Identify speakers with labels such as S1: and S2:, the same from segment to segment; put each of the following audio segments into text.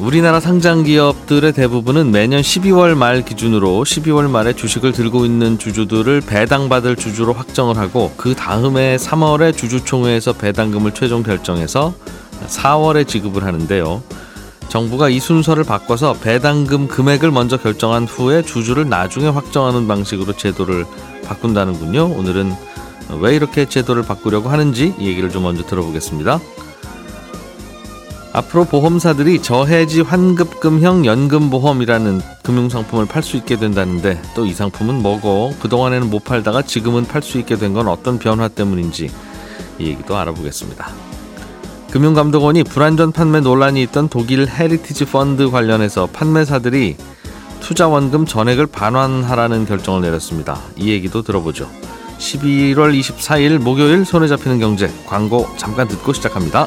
S1: 우리나라 상장 기업들의 대부분은 매년 12월 말 기준으로 12월 말에 주식을 들고 있는 주주들을 배당받을 주주로 확정을 하고 그 다음에 3월에 주주총회에서 배당금을 최종 결정해서 4월에 지급을 하는데요. 정부가 이 순서를 바꿔서 배당금 금액을 먼저 결정한 후에 주주를 나중에 확정하는 방식으로 제도를 바꾼다는군요. 오늘은 왜 이렇게 제도를 바꾸려고 하는지 이 얘기를 좀 먼저 들어보겠습니다. 앞으로 보험사들이 저해지 환급금형 연금보험이라는 금융상품을 팔 수 있게 된다는데 또 이 상품은 뭐고 그동안에는 못 팔다가 지금은 팔 수 있게 된 건 어떤 변화 때문인지 이 얘기도 알아보겠습니다. 금융감독원이 불완전 판매 논란이 있던 독일 헤리티지 펀드 관련해서 판매사들이 투자원금 전액을 반환하라는 결정을 내렸습니다. 이 얘기도 들어보죠. 11월 24일 목요일 손에 잡히는 경제 광고 잠깐 듣고 시작합니다.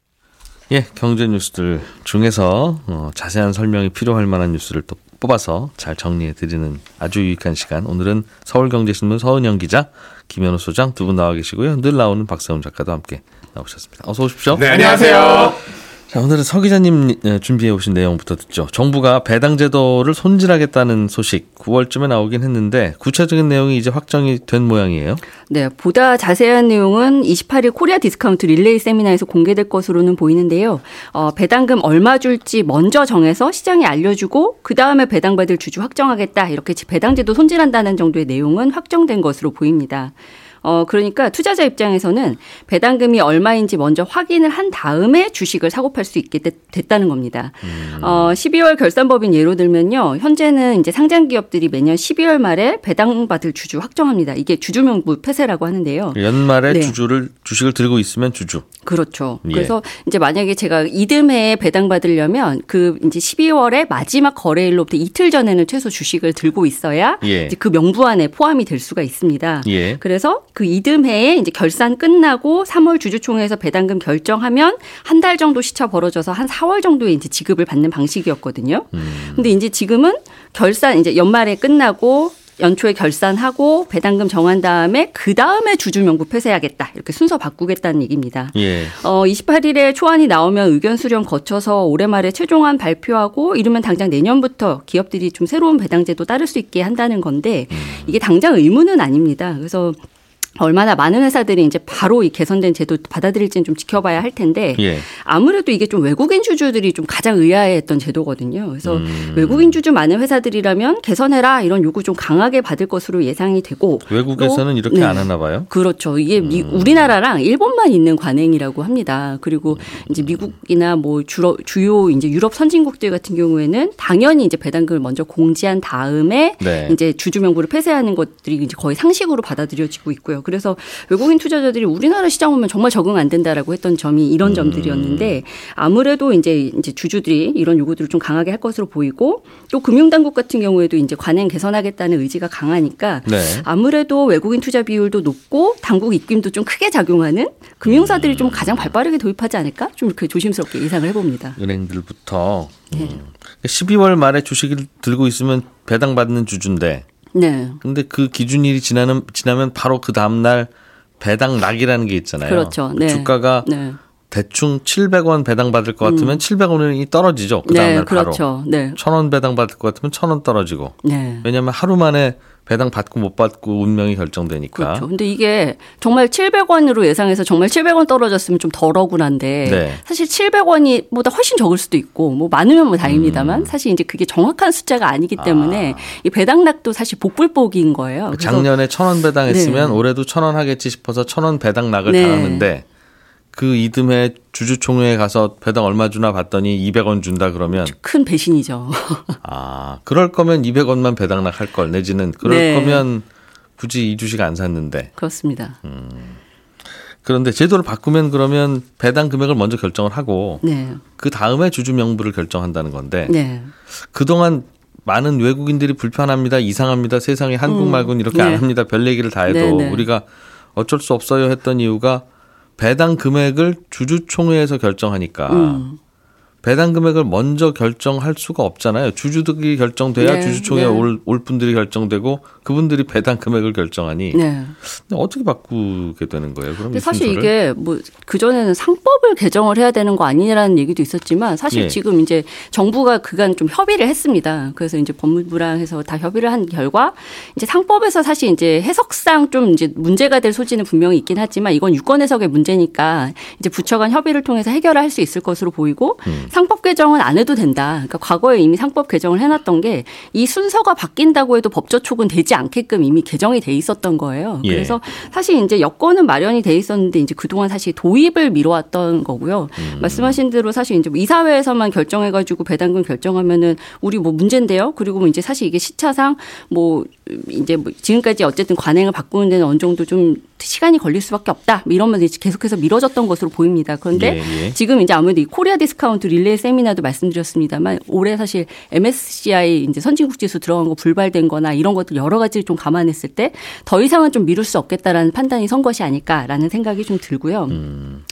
S1: 예, 경제 뉴스들 중에서 어, 자세한 설명이 필요할 만한 뉴스를 또 뽑아서 잘 정리해 드리는 아주 유익한 시간. 오늘은 서울경제신문 서은영 기자, 김현우 소장 두 분 나와 계시고요. 늘 나오는 박세훈 작가도 함께 나오셨습니다. 어서 오십시오.
S2: 네, 안녕하세요.
S1: 자, 오늘은 서 기자님 예, 준비해 오신 내용부터 듣죠. 정부가 배당 제도를 손질하겠다는 소식 9월쯤에 나오긴 했는데 구체적인 내용이 이제 확정이 된 모양이에요.
S3: 네, 보다 자세한 내용은 28일 코리아 디스카운트 릴레이 세미나에서 공개될 것으로는 보이는데요. 어, 배당금 얼마 줄지 먼저 정해서 시장에 알려주고 그 다음에 배당받을 주주 확정하겠다 이렇게 배당제도 손질한다는 정도의 내용은 확정된 것으로 보입니다. 어, 그러니까 투자자 입장에서는 배당금이 얼마인지 먼저 확인을 한 다음에 주식을 사고 팔 수 있게 됐, 다는 겁니다. 음. 어, 12월 결산법인 예로 들면요. 현재는 이제 상장 기업들이 매년 12월 말에 배당받을 주주 확정합니다. 이게 주주명부 폐쇄라고 하는데요.
S1: 연말에 네. 주주를 주식을 들고 있으면 주주.
S3: 그렇죠. 예. 그래서 이제 만약에 제가 이듬해에 배당받으려면 그 이제 12월에 마지막 거래일로부터 이틀 전에는 최소 주식을 들고 있어야 예. 이제 그 명부 안에 포함이 될 수가 있습니다. 예. 그래서 그 이듬해에 이제 결산 끝나고 3월 주주총회에서 배당금 결정하면 한 달 정도 시차 벌어져서 한 4월 정도에 이제 지급을 받는 방식이었거든요. 음. 근데 이제 지금은 결산 이제 연말에 끝나고 연초에 결산하고 배당금 정한 다음에 그 다음에 주주 명부 폐쇄하겠다 이렇게 순서 바꾸겠다는 얘기입니다. 예. 어 28일에 초안이 나오면 의견 수렴 거쳐서 올해 말에 최종안 발표하고 이르면 당장 내년부터 기업들이 좀 새로운 배당제도 따를 수 있게 한다는 건데 음. 이게 당장 의무는 아닙니다. 그래서 얼마나 많은 회사들이 이제 바로 이 개선된 제도 받아들일지는 좀 지켜봐야 할 텐데 예. 아무래도 이게 좀 외국인 주주들이 좀 가장 의아해했던 제도거든요. 그래서 음. 외국인 주주 많은 회사들이라면 개선해라 이런 요구 좀 강하게 받을 것으로 예상이 되고
S1: 외국에서는 이렇게 네. 안 하나 봐요.
S3: 그렇죠. 이게 음. 우리나라랑 일본만 있는 관행이라고 합니다. 그리고 이제 미국이나 뭐 주로, 주요 이제 유럽 선진국들 같은 경우에는 당연히 이제 배당금을 먼저 공지한 다음에 네. 이제 주주 명부를 폐쇄하는 것들이 이제 거의 상식으로 받아들여지고 있고요. 그래서 외국인 투자자들이 우리나라 시장 오면 정말 적응 안 된다라고 했던 점이 이런 음. 점들이었는데 아무래도 이제 이제 주주들이 이런 요구들을 좀 강하게 할 것으로 보이고 또 금융당국 같은 경우에도 이제 관행 개선하겠다는 의지가 강하니까 네. 아무래도 외국인 투자 비율도 높고 당국 입김도 좀 크게 작용하는 금융사들이 좀 가장 발빠르게 도입하지 않을까 좀 이렇게 조심스럽게 예상을 해봅니다.
S1: 은행들부터 네. 12월 말에 주식을 들고 있으면 배당받는 주주인데 네. 근데 그 기준일이 지나면 지나면 바로 그 다음 날 배당 낙이라는 게 있잖아요.
S3: 그렇죠. 네.
S1: 주가가 네. 대충 700원 배당 받을 것 같으면 음. 700원이 떨어지죠. 그 다음 날 네, 그렇죠. 바로. 네. 1000원 배당 받을 것 같으면 1000원 떨어지고. 네. 왜냐하면 하루 만에 배당 받고 못 받고 운명이 결정되니까.
S3: 그렇죠. 근데 이게 정말 700원으로 예상해서 정말 700원 떨어졌으면 좀 덜 억울한데 네. 사실 700원이 보다 훨씬 적을 수도 있고 뭐 많으면 뭐 다행입니다만 음. 사실 이제 그게 정확한 숫자가 아니기 때문에 아. 이 배당락도 사실 복불복인 거예요.
S1: 작년에 1000원 배당했으면 네. 올해도 1000원 하겠지 싶어서 1000원 배당락을 네. 당하는데 그 이듬해 주주총회에 가서 배당 얼마 주나 봤더니 200원 준다 그러면
S3: 큰 배신이죠.
S1: 아, 그럴 거면 200원만 배당락 할 걸 내지는 그럴 네. 거면 굳이 이 주식 안 샀는데.
S3: 그렇습니다. 음.
S1: 그런데 제도를 바꾸면 그러면 배당 금액을 먼저 결정을 하고 네. 그 다음에 주주 명부를 결정한다는 건데 네. 그동안 많은 외국인들이 불편합니다, 이상합니다, 세상에 한국 음. 말고는 이렇게 네. 안 합니다, 별 얘기를 다 해도 네, 네. 우리가 어쩔 수 없어요 했던 이유가 배당 금액을 주주총회에서 결정하니까 음. 배당 금액을 먼저 결정할 수가 없잖아요. 주주들이 결정돼야 네, 주주총회 네. 올, 올 분들이 결정되고 그분들이 배당 금액을 결정하니 네. 어떻게 바꾸게 되는 거예요? 그럼
S3: 사실 순서를? 이게 뭐 그전에는 상법을 개정을 해야 되는 거 아니냐라는 얘기도 있었지만 사실 예. 지금 이제 정부가 그간 좀 협의를 했습니다. 그래서 이제 법무부랑 해서 다 협의를 한 결과 이제 상법에서 사실 이제 해석상 좀 이제 문제가 될 소지는 분명히 있긴 하지만 이건 유권 해석의 문제니까 이제 부처 간 협의를 통해서 해결할 수 있을 것으로 보이고 음. 상법 개정은 안 해도 된다. 그러니까 과거에 이미 상법 개정을 해놨던 게 이 순서가 바뀐다고 해도 법조촉은 되지 않게끔 이미 개정이 돼 있었던 거예요. 예. 그래서 사실 이제 여건은 마련이 돼 있었는데 이제 그동안 사실 도입을 미뤄왔던 거고요. 음. 말씀하신 대로 사실 이제 뭐 이사회에서만 결정해가지고 배당금 결정하면은 우리 뭐 문제인데요. 그리고 뭐 이제 사실 이게 시차상 뭐 이제 뭐 지금까지 어쨌든 관행을 바꾸는 데는 어느 정도 좀 시간이 걸릴 수밖에 없다. 뭐 이러면서 계속해서 미뤄졌던 것으로 보입니다. 그런데 예, 예. 지금 이제 아무래도 이 코리아 디스카운트 릴레이 세미나도 말씀드렸습니다만 올해 사실 MSCI 이제 선진국 지수 들어간 거 불발된 거나 이런 것들 여러 가지를 좀 감안했을 때 더 이상은 좀 미룰 수 없겠다라는 판단이 선 것이 아닐까라는 생각이 좀 들고요. 음.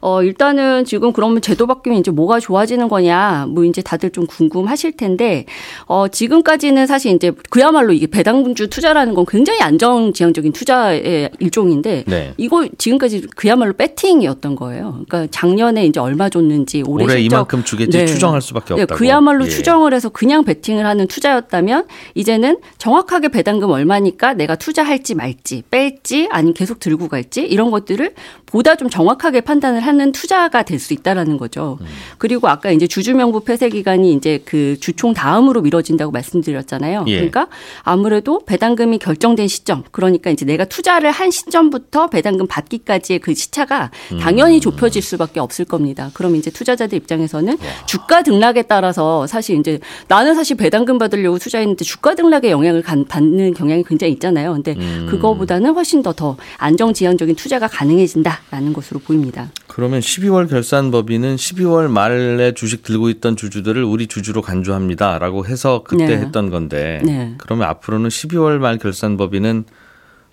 S3: 어, 일단은 지금 그러면 제도 바뀌면 이제 뭐가 좋아지는 거냐 뭐 이제 다들 좀 궁금하실 텐데 어, 지금까지는 사실 이제 그야말로 이게 배당주 투자라는 건 굉장히 안정지향적인 투자의 일종인데 네. 이거 지금까지 그야말로 배팅이었던 거예요. 그러니까 작년에 이제 얼마 줬는지 올해,
S1: 올해 실적 이만큼 주겠지 네. 추정할 수밖에 네, 없다고.
S3: 그야말로 예. 추정을 해서 그냥 배팅을 하는 투자였다면 이제는 정확하게 배당금 얼마니까 내가 투자할지 말지 뺄지 아니면 계속 들고 갈지 이런 것들을 보다 좀 정확하게 판단을 하는 투자가 될 수 있다라는 거죠. 음. 그리고 아까 이제 주주명부 폐쇄 기간이 이제 그 주총 다음으로 미뤄진다고 말씀드렸잖아요. 예. 그러니까 아무래도 배당금이 결정된 시점, 그러니까 이제 내가 투자를 한 시점부터 배당금 받기까지의 그 시차가 음. 당연히 좁혀질 수밖에 없을 겁니다. 그럼 이제 투자자들 입장에서는 와. 주가 등락에 따라서 사실 이제 나는 사실 배당금 받으려고 투자했는데 주가 등락의 영향을 받는 경향이 굉장히 있잖아요. 근데 음. 그거보다는 훨씬 더 더 안정지향적인 투자가 가능해진다 라는 것으로 보입니다.
S1: 그러면 12월 결산 법인은 12월 말에 주식 들고 있던 주주들을 우리 주주로 간주합니다 라고 해서 그때 네. 했던 건데 네. 그러면 앞으로는 12월 말 결산 법인은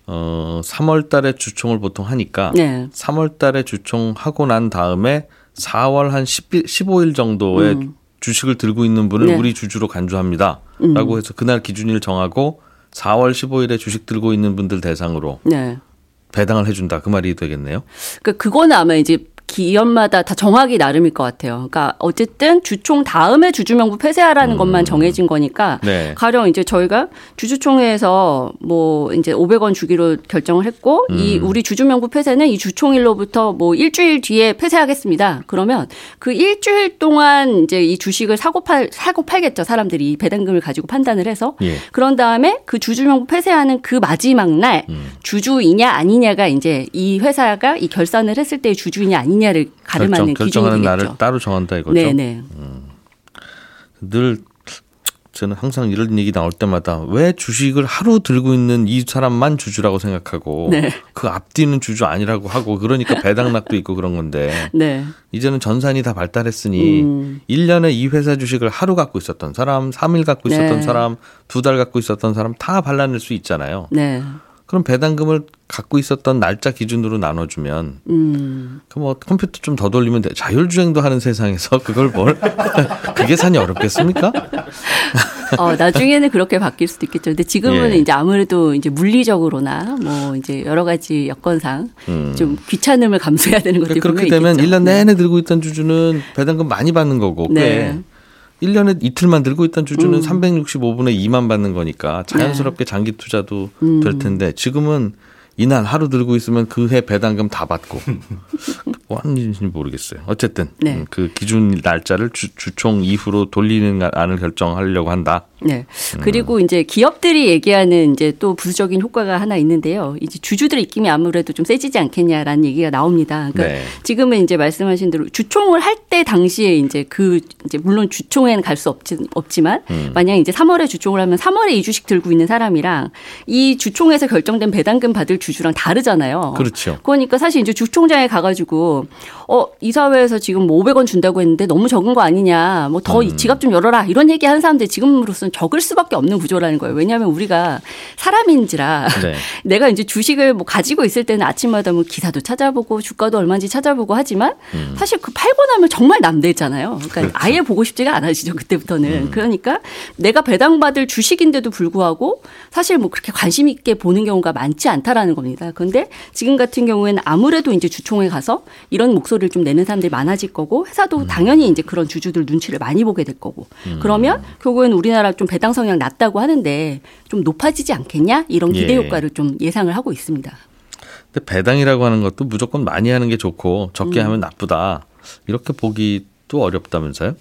S1: 어 3월 달에 주총을 보통 하니까 네. 3월 달에 주총하고 난 다음에 4월 한 10, 15일 정도에 음. 주식을 들고 있는 분을 네. 우리 주주로 간주합니다. 음. 라고 해서 그날 기준일 정하고 4월 15일에 주식 들고 있는 분들 대상으로 네. 배당을 해준다. 그 말이 되겠네요.
S3: 그, 그거는 아마 이제 기업마다 다 정하기 나름일 것 같아요. 그러니까 어쨌든 주총 다음에 주주명부 폐쇄하라는 음. 것만 정해진 거니까 네. 가령 이제 저희가 주주총회에서 뭐 이제 500원 주기로 결정을 했고 음. 이 우리 주주명부 폐쇄는 이 주총일로부터 뭐 일주일 뒤에 폐쇄하겠습니다. 그러면 그 일주일 동안 이제 이 주식을 사고 팔 사고 팔겠죠. 사람들이 배당금을 가지고 판단을 해서 예. 그런 다음에 그 주주명부 폐쇄하는 그 마지막 날 음. 주주이냐 아니냐가 이제 이 회사가 이 결산을 했을 때 주주이냐 아니냐 아니냐를 가름하는 결정,
S1: 결정하는 날을 따로 정한다 이거죠. 네네. 음. 늘 저는 항상 이런 얘기 나올 때마다 왜 주식을 하루 들고 있는 이 사람만 주주라고 생각하고 네. 그 앞뒤는 주주 아니라고 하고 그러니까 배당락도 있고 그런 건데 네. 이제는 전산이 다 발달했으니 음. 1년에 이 회사 주식을 하루 갖고 있었던 사람, 3일 갖고 있었던 네. 사람, 두 달 갖고 있었던 사람 다 발라낼 수 있잖아요. 네. 그럼 배당금을 갖고 있었던 날짜 기준으로 나눠주면 음. 그뭐 컴퓨터 좀 더 돌리면 돼. 자율주행도 하는 세상에서 그걸 뭘 그게 산이 어렵겠습니까?
S3: 어, 나중에는 그렇게 바뀔 수도 있겠죠. 근데 지금은 예. 이제 아무래도 이제 물리적으로나 뭐 이제 여러 가지 여건상 음. 좀 귀찮음을 감수해야 되는 것들이
S1: 그렇게 되면 있겠죠. 1년 내내 들고 있던 주주는 배당금 많이 받는 거고 네. 꽤 1년에 이틀만 들고 있던 주주는 음. 365분에 2만 받는 거니까 자연스럽게 네. 장기 투자도 음. 될 텐데 지금은 이날 하루 들고 있으면 그 해 배당금 다 받고 뭐 하는 일인지 모르겠어요. 어쨌든 네. 음, 그 기준 날짜를 주, 주총 이후로 돌리는 안을 결정하려고 한다.
S3: 네. 그리고 음. 이제 기업들이 얘기하는 이제 또 부수적인 효과가 하나 있는데요. 이제 주주들의 입김이 아무래도 좀 세지지 않겠냐라는 얘기가 나옵니다. 그러니까 네. 지금은 이제 말씀하신 대로 주총을 할 때 당시에 이제 그 이제 물론 주총에는 갈 수 없지, 없지만 음. 만약 이제 3월에 주총을 하면 3월에 이 주식 들고 있는 사람이랑 이 주총에서 결정된 배당금 받을 주주랑 다르잖아요.
S1: 그렇죠.
S3: 그러니까 사실 이제 주총장에 가가지고 어 이사회에서 지금 뭐 500원 준다고 했는데 너무 적은 거 아니냐, 뭐더 음. 지갑 좀 열어라 이런 얘기 하는 사람들 지금으로서는 적을 수밖에 없는 구조라는 거예요. 왜냐하면 우리가 사람인지라 네. 내가 이제 주식을 뭐 가지고 있을 때는 아침마다 뭐 기사도 찾아보고 주가도 얼마인지 찾아보고 하지만 음. 사실 그 팔고 나면 정말 남대잖아요. 그러니까 그렇죠. 아예 보고 싶지가 않아지죠 그때부터는. 음. 그러니까 내가 배당받을 주식인데도 불구하고 사실 뭐 그렇게 관심 있게 보는 경우가 많지 않다라는 겁니다. 그런데 지금 같은 경우에는 아무래도 이제 주총에 가서 이런 목소리를 좀 내는 사람들이 많아질 거고 회사도 음. 당연히 이제 그런 주주들 눈치를 많이 보게 될 거고 음. 그러면 결국에는 우리나라 좀 배당 성향 낮다고 하는데 좀 높아지지 않겠냐 이런 기대 예. 효과를 좀 예상을 하고 있습니다.
S1: 근데 배당이라고 하는 것도 무조건 많이 하는 게 좋고 적게 음. 하면 나쁘다 이렇게 보기 또 어렵다면서요?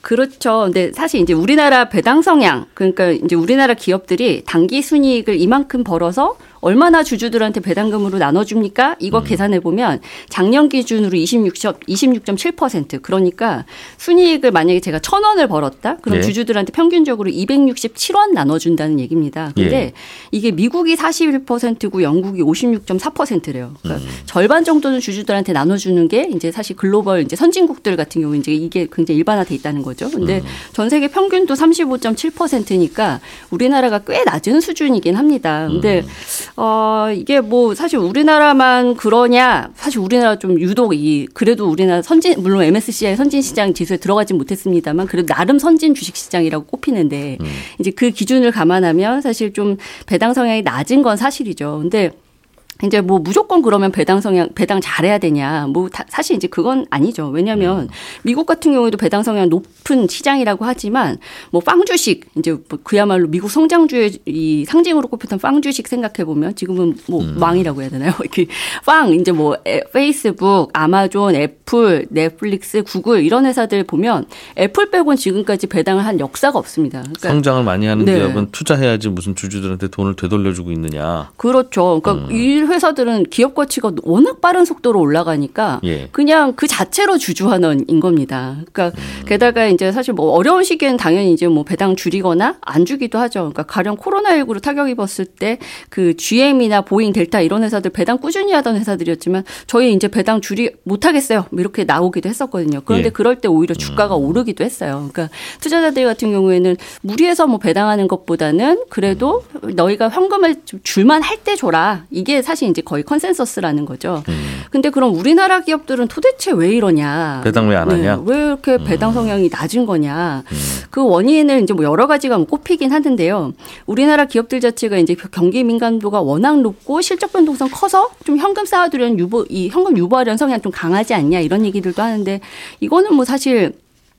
S3: 그렇죠. 근데 사실 이제 우리나라 배당 성향 그러니까 이제 우리나라 기업들이 단기 순이익을 이만큼 벌어서 얼마나 주주들한테 배당금으로 나눠줍니까? 이거 음. 계산해 보면 작년 기준으로 26, 26.7% 그러니까 순이익을 만약에 제가 천 원을 벌었다? 그럼 예. 주주들한테 평균적으로 267원 나눠준다는 얘기입니다. 근데 예. 이게 미국이 41%고 영국이 56.4%래요. 그러니까 음. 절반 정도는 주주들한테 나눠주는 게 이제 사실 글로벌 이제 선진국들 같은 경우 이제 이게 굉장히 일반화돼 있다는 거죠. 근데 음. 전 세계 평균도 35.7%니까 우리나라가 꽤 낮은 수준이긴 합니다. 근데 음. 어, 이게 뭐 사실 우리나라만 그러냐? 사실 우리나라 좀 유독 이 그래도 우리나라 선진 물론 MSCI 선진 시장 지수에 들어가지 못했습니다만 그래도 나름 선진 주식 시장이라고 꼽히는데 음. 이제 그 기준을 감안하면 사실 좀 배당 성향이 낮은 건 사실이죠. 근데 이제 뭐 무조건 그러면 배당 성향 배당 잘해야 되냐 뭐 다, 사실 이제 그건 아니죠 왜냐하면 음. 미국 같은 경우에도 배당 성향 높은 시장이라고 하지만 뭐 FAANG 주식 이제 뭐 그야말로 미국 성장주의 이 상징으로 꼽혔던 FAANG 주식 생각해 보면 지금은 뭐 음. MAANG이라고 해야 되나요 이렇게 FAANG 이제 뭐 페이스북 아마존 애플 넷플릭스 구글 이런 회사들 보면 애플 빼곤 지금까지 배당을 한 역사가 없습니다
S1: 그러니까 성장을 많이 하는 네. 기업은 투자해야지 무슨 주주들한테 돈을 되돌려주고 있느냐
S3: 그렇죠 그러니까 음. 이 회사들은 기업 가치가 워낙 빠른 속도로 올라가니까 예. 그냥 그 자체로 주주환원인 겁니다. 그러니까 음. 게다가 이제 사실 뭐 어려운 시기에는 당연히 이제 뭐 배당 줄이거나 안 주기도 하죠. 그러니까 가령 코로나19로 타격 입었을 때 그 GM이나 보잉, 델타 이런 회사들 배당 꾸준히 하던 회사들이었지만 저희 이제 배당 주지 못 하겠어요. 뭐 이렇게 나오기도 했었거든요. 그런데 예. 그럴 때 오히려 주가가 음. 오르기도 했어요. 그러니까 투자자들 같은 경우에는 무리해서 뭐 배당하는 것보다는 그래도 너희가 현금을 줄만 할 때 줘라. 이게 사실 이제 거의 컨센서스라는 거죠. 음. 근데 그럼 우리나라 기업들은 도대체 왜 이러냐?
S1: 배당 왜 안 하냐?
S3: 네, 왜 이렇게 음. 배당 성향이 낮은 거냐? 음. 그 원인을 이제 뭐 여러 가지가 뭐 꼽히긴 하는데요. 우리나라 기업들 자체가 이제 경기 민감도가 워낙 높고 실적 변동성 커서 좀 현금 쌓아두려는 유보 이 현금 유보하려는 성향 좀 강하지 않냐 이런 얘기들도 하는데 이거는 뭐 사실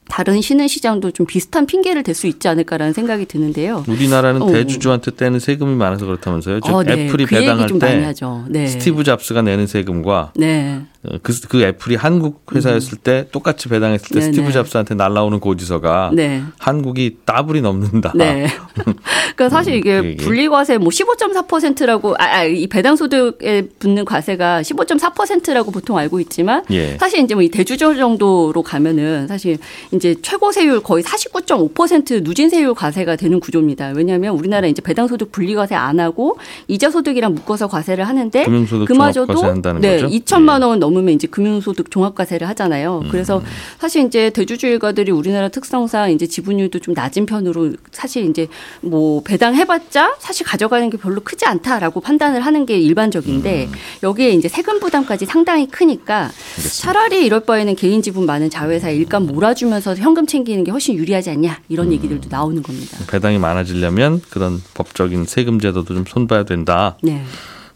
S3: 다른 신흥 시장도 좀 비슷한 핑계를 댈 수 있지 않을까라는 생각이 드는데요.
S1: 우리나라는 어. 대주주한테 떼는 세금이 많아서 그렇다면서요? 즉 어, 네. 애플이 그 배당할 때 네. 스티브 잡스가 내는 세금과 네. 어, 그, 그 애플이 한국 회사였을 때 똑같이 배당했을 때 네네. 스티브 네. 잡스한테 날라오는 고지서가 네. 한국이 따블이 넘는다. 네.
S3: 그러니까 사실 이게 음, 분리과세 뭐 15.4%라고 아, 아, 이 배당 소득에 붙는 과세가 15.4%라고 보통 알고 있지만 예. 사실 이제 뭐 이 대주주 정도로 가면은 사실 이제 최고 세율 거의 49.5% 누진 세율 과세가 되는 구조입니다. 왜냐하면 우리나라 이제 배당 소득 분리과세 안 하고 이자 소득이랑 묶어서 과세를 하는데 그마저도 네, 거죠? 2천만 원 예. 넘으면 이제 금융소득 종합과세를 하잖아요. 음. 그래서 사실 이제 대주주 일가들이 우리나라 특성상 이제 지분율도 좀 낮은 편으로 사실 이제 뭐 배당해봤자 사실 가져가는 게 별로 크지 않다라고 판단을 하는 게 일반적인데 음. 여기에 이제 세금 부담까지 상당히 크니까. 차라리 이럴 바에는 개인 지분 많은 자회사 일감 몰아주면서 현금 챙기는 게 훨씬 유리하지 않냐 이런 음. 얘기들도 나오는 겁니다.
S1: 배당이 많아지려면 그런 법적인 세금 제도도 좀 손봐야 된다. 네.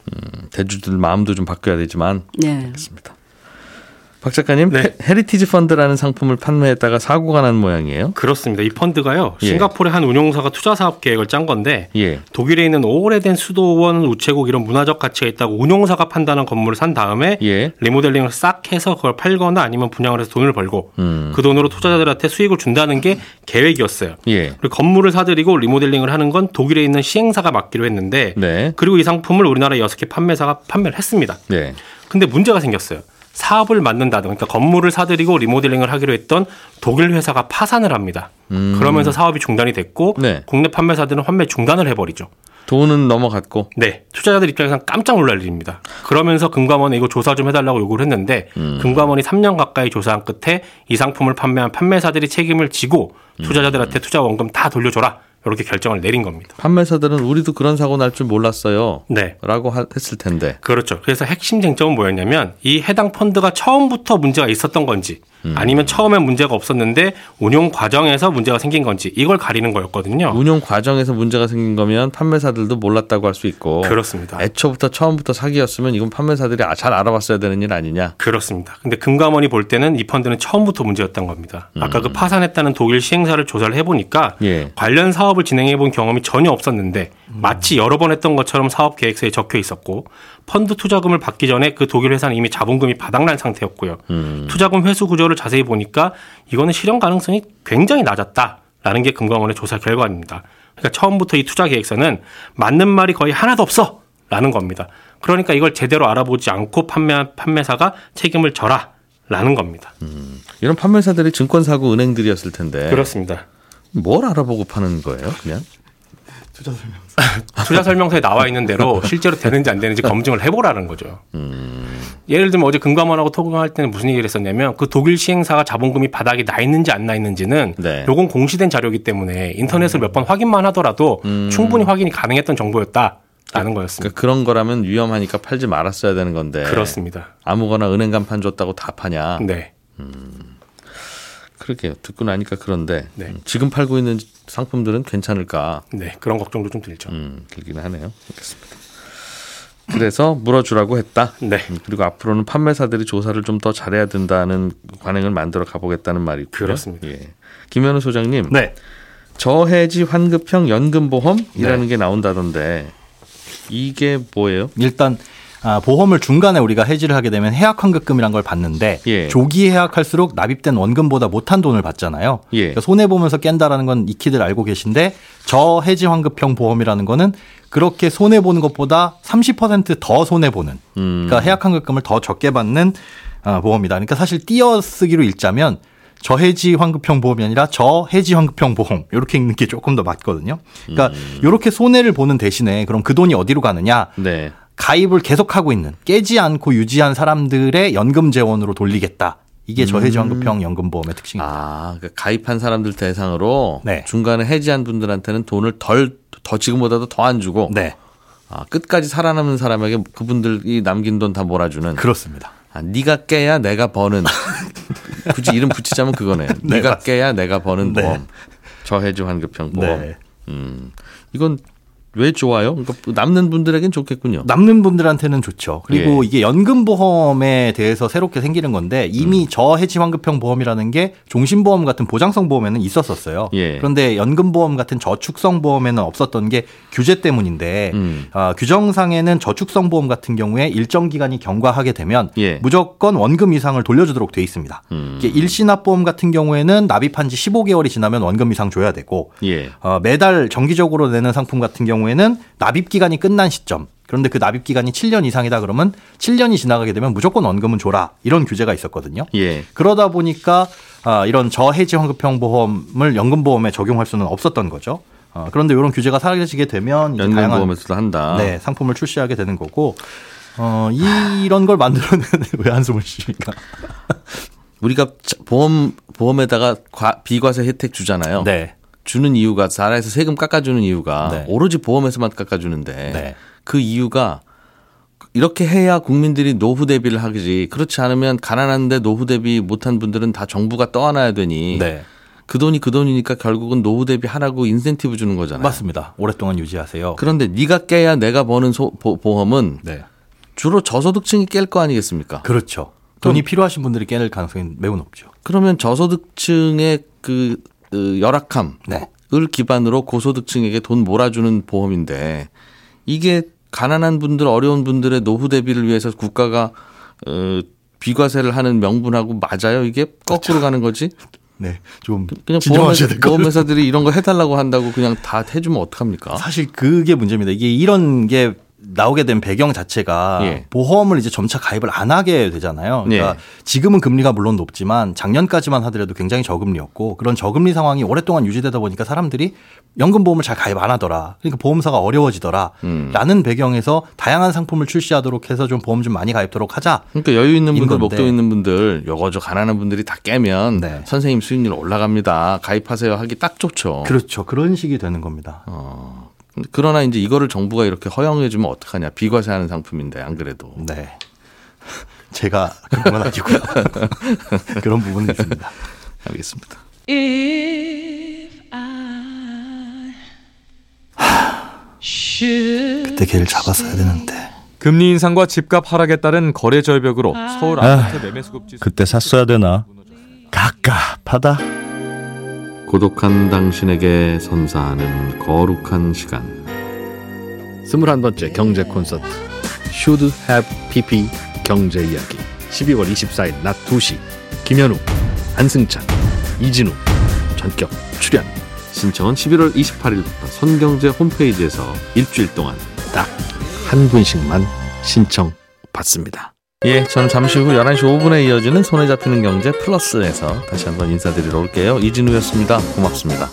S1: 음, 대주들 마음도 좀 바뀌어야 되지만 네. 알겠습니다. 박 작가님, 네. 헤리티지 펀드라는 상품을 판매했다가 사고가 난 모양이에요?
S2: 그렇습니다. 이 펀드가요. 예. 싱가포르의 한 운용사가 투자 사업 계획을 짠 건데 예. 독일에 있는 오래된 수도원, 우체국 이런 문화적 가치가 있다고 운용사가 판단한 건물을 산 다음에 예. 리모델링을 싹 해서 그걸 팔거나 아니면 분양을 해서 돈을 벌고 음. 그 돈으로 투자자들한테 수익을 준다는 게 계획이었어요. 예. 그리고 건물을 사들이고 리모델링을 하는 건 독일에 있는 시행사가 맡기로 했는데 네. 그리고 이 상품을 우리나라 여섯 개 판매사가 판매를 했습니다. 네. 근데 문제가 생겼어요. 사업을 맡는다든 그러니까 건물을 사들이고 리모델링을 하기로 했던 독일 회사가 파산을 합니다. 음. 그러면서 사업이 중단이 됐고 네. 국내 판매사들은 판매 중단을 해버리죠.
S1: 돈은 넘어갔고.
S2: 네. 투자자들 입장에서는 깜짝 놀랄 일입니다. 그러면서 금감원에 이거 조사 좀 해달라고 요구를 했는데 음. 금감원이 3년 가까이 조사한 끝에 이 상품을 판매한 판매사들이 책임을 지고 투자자들한테 투자 원금 다 돌려줘라. 이렇게 결정을 내린 겁니다.
S1: 판매사들은 우리도 그런 사고 날 줄 몰랐어요. 네. 라고 했을 텐데.
S2: 그렇죠. 그래서 핵심 쟁점은 뭐였냐면 이 해당 펀드가 처음부터 문제가 있었던 건지 음. 아니면 처음엔 문제가 없었는데 운용 과정에서 문제가 생긴 건지 이걸 가리는 거였거든요.
S1: 운용 과정에서 문제가 생긴 거면 판매사들도 몰랐다고 할 수 있고
S2: 그렇습니다.
S1: 애초부터 처음부터 사기였으면 이건 판매사들이 아, 잘 알아봤어야 되는 일 아니냐.
S2: 그렇습니다. 근데 금감원이 볼 때는 이 펀드는 처음부터 문제였던 겁니다. 아까 음. 그 파산했다는 독일 시행사를 조사를 해보니까 예. 관련 사업을 진행해 본 경험이 전혀 없었는데 음. 마치 여러 번 했던 것처럼 사업 계획서에 적혀 있었고 펀드 투자금을 받기 전에 그 독일 회사는 이미 자본금이 바닥난 상태였고요. 음. 투자금 회수 구조를 자세히 보니까 이거는 실현 가능성이 굉장히 낮았다라는 게 금감원의 조사 결과입니다. 그러니까 처음부터 이 투자 계획서는 맞는 말이 거의 하나도 없어 라는 겁니다. 그러니까 이걸 제대로 알아보지 않고 판매 판매사가 책임을 져라 라는 겁니다. 음.
S1: 이런 판매사들이 증권 사고 은행들이었을 텐데.
S2: 그렇습니다.
S1: 뭘 알아보고 파는 거예요, 그냥?
S2: 투자 설명서. 투자 설명서에 나와 있는 대로 실제로 되는지 안 되는지 검증을 해보라는 거죠. 음. 예를 들면 어제 금감원하고 토금할 때는 무슨 얘기를 했었냐면 그 독일 시행사가 자본금이 바닥에 나 있는지 안 나 있는지는 네. 요건 공시된 자료이기 때문에 인터넷을 음. 몇번 확인만 하더라도 음. 충분히 확인이 가능했던 정보였다. 라는 거였습니다.
S1: 그러니까 그런 거라면 위험하니까 팔지 말았어야 되는 건데.
S2: 그렇습니다.
S1: 아무거나 은행 간판 줬다고 다 파냐.
S2: 네.
S1: 음. 그러게요. 듣고 나니까 그런데 네. 음, 지금 팔고 있는 상품들은 괜찮을까?
S2: 네, 그런 걱정도 좀 들죠.
S1: 음, 들긴 하네요. 알겠습니다. 그래서 물어주라고 했다.
S2: 네.
S1: 음, 그리고 앞으로는 판매사들이 조사를 좀 더 잘해야 된다는 관행을 만들어 가보겠다는 말이고
S2: 그렇습니다. 예.
S1: 김현우 소장님.
S2: 네.
S1: 저해지 환급형 연금보험이라는 네. 게 나온다던데 이게 뭐예요?
S4: 일단 아, 보험을 중간에 우리가 해지를 하게 되면 해약 환급금이란 걸 받는데 예. 조기 해약할수록 납입된 원금보다 못한 돈을 받잖아요. 예. 그러니까 손해 보면서 깬다라는 건 익히들 알고 계신데 저 해지 환급형 보험이라는 거는 그렇게 손해 보는 것보다 30%더 손해 보는 음. 그러니까 해약 환급금을 더 적게 받는 아, 보험이다. 그러니까 사실 띄어쓰기로 읽자면 저해지 환급형 보험이 아니라 저해지 환급형 보험 이렇게 읽는 게 조금 더 맞거든요. 그러니까 음. 이렇게 손해를 보는 대신에 그럼 그 돈이 어디로 가느냐?
S1: 네.
S4: 가입을 계속하고 있는 깨지 않고 유지한 사람들의 연금 재원으로 돌리겠다. 이게 저해지환급형 음. 연금보험의 특징입니다.
S1: 아, 그러니까 가입한 사람들 대상으로 네. 중간에 해지한 분들한테는 돈을 덜 더 지금보다도 더 안 주고
S4: 네.
S1: 아, 끝까지 살아남은 사람에게 그분들이 남긴 돈 다 몰아주는
S4: 그렇습니다.
S1: 아, 네가 깨야 내가 버는 굳이 이름 붙이자면 그거네요. 네, 네가 맞습니다. 깨야 내가 버는 네. 보험. 저해지 환급형 보험. 네. 음. 이건 왜 좋아요? 그러니까 남는 분들에겐 좋겠군요.
S4: 남는 분들한테는 좋죠. 그리고 예. 이게 연금보험에 대해서 새롭게 생기는 건데 이미 음. 저해지 환급형 보험이라는 게 종신보험 같은 보장성 보험에는 있었었어요. 예. 그런데 연금보험 같은 저축성 보험에는 없었던 게 규제 때문인데 음. 어, 규정상에는 저축성 보험 같은 경우에 일정 기간이 경과하게 되면 예. 무조건 원금 이상을 돌려주도록 돼 있습니다. 음. 일시납보험 같은 경우에는 납입한 지 15개월이 지나면 원금 이상 줘야 되고
S1: 예.
S4: 어, 매달 정기적으로 내는 상품 같은 경우 경우에는 납입 기간이 끝난 시점 그런데 그 납입 기간이 7년 이상이다 그러면 7년이 지나가게 되면 무조건 원금은 줘라 이런 규제가 있었거든요.
S1: 예.
S4: 그러다 보니까 아, 이런 저해지 환급형 보험을 연금보험에 적용할 수는 없었던 거죠. 어, 그런데 이런 규제가 사라지게 되면
S1: 연금보험에서도 한다.
S4: 네, 상품을 출시하게 되는 거고 어, 이런 걸 만들어내는 왜 한숨을 쉬니까
S1: 우리가 보험 보험에다가 과, 비과세 혜택 주잖아요.
S4: 네.
S1: 주는 이유가 나라에서 세금 깎아주는 이유가 네. 오로지 보험에서만 깎아주는데
S4: 네.
S1: 그 이유가 이렇게 해야 국민들이 노후 대비를 하지 그렇지 않으면 가난한데 노후 대비 못한 분들은 다 정부가 떠안아야 되니
S4: 네.
S1: 그 돈이 그 돈이니까 결국은 노후 대비 하라고 인센티브 주는 거잖아요.
S4: 맞습니다. 오랫동안 유지하세요.
S1: 그런데 네가 깨야 내가 버는 소, 보, 험은
S4: 네.
S1: 주로 저소득층이 깰 거 아니겠습니까?
S4: 그렇죠. 돈이 필요하신 분들이 깨낼 가능성이 매우 높죠.
S1: 그러면 저소득층의 그, 그 열악함을 네. 기반으로 고소득층에게 돈 몰아주는 보험인데 이게 가난한 분들 어려운 분들의 노후 대비를 위해서 국가가 어, 비과세를 하는 명분하고 맞아요? 이게 거꾸로 그렇죠. 가는 거지?
S4: 네, 좀 그냥 보험회사,
S1: 보험회사들이 이런 거 해달라고 한다고 그냥 다 해주면 어떡합니까?
S4: 사실 그게 문제입니다. 이게 이런 게 나오게 된 배경 자체가 예. 보험을 이제 점차 가입을 안 하게 되잖아요. 그러니까 예. 지금은 금리가 물론 높지만 작년까지만 하더라도 굉장히 저금리였고 그런 저금리 상황이 오랫동안 유지되다 보니까 사람들이 연금 보험을 잘 가입 안 하더라. 그러니까 보험사가 어려워지더라. 음. 라는 배경에서 다양한 상품을 출시하도록 해서 좀 보험 좀 많이 가입도록 하자.
S1: 그러니까 여유 있는 분들, 목돈 있는 분들, 요거 저 가난한 분들이 다 깨면 네. 선생님 수익률 올라갑니다. 가입하세요 하기 딱 좋죠.
S4: 그렇죠. 그런 식이 되는 겁니다. 어.
S1: 그러나 이제 이거를 정부가 이렇게 허용해 주면 어떡하냐. 비과세하는 상품인데 안 그래도.
S4: 네. 제가 그런 건 아니고요. 그런 부분은 있습니다.
S1: 알겠습니다.
S4: 그때 걔를 잡았어야 되는데.
S5: 금리 인상과 집값 하락에 따른 거래 절벽으로 서울 아파트 매매 수급지
S4: 그때 샀어야 되나? 갑갑하다.
S1: 고독한 당신에게 선사하는 거룩한 시간. 스물한 번째 경제 콘서트 Should Have PP 경제 이야기 12월 24일 낮 2시 김현우, 한승찬, 이진우 전격 출연. 신청은 11월 28일부터 손경제 홈페이지에서 일주일 동안 딱 한 분씩만 신청 받습니다. 예, 저는 잠시 후 11시 5분에 이어지는 손에 잡히는 경제 플러스에서 다시 한번 인사드리러 올게요. 이진우였습니다. 고맙습니다.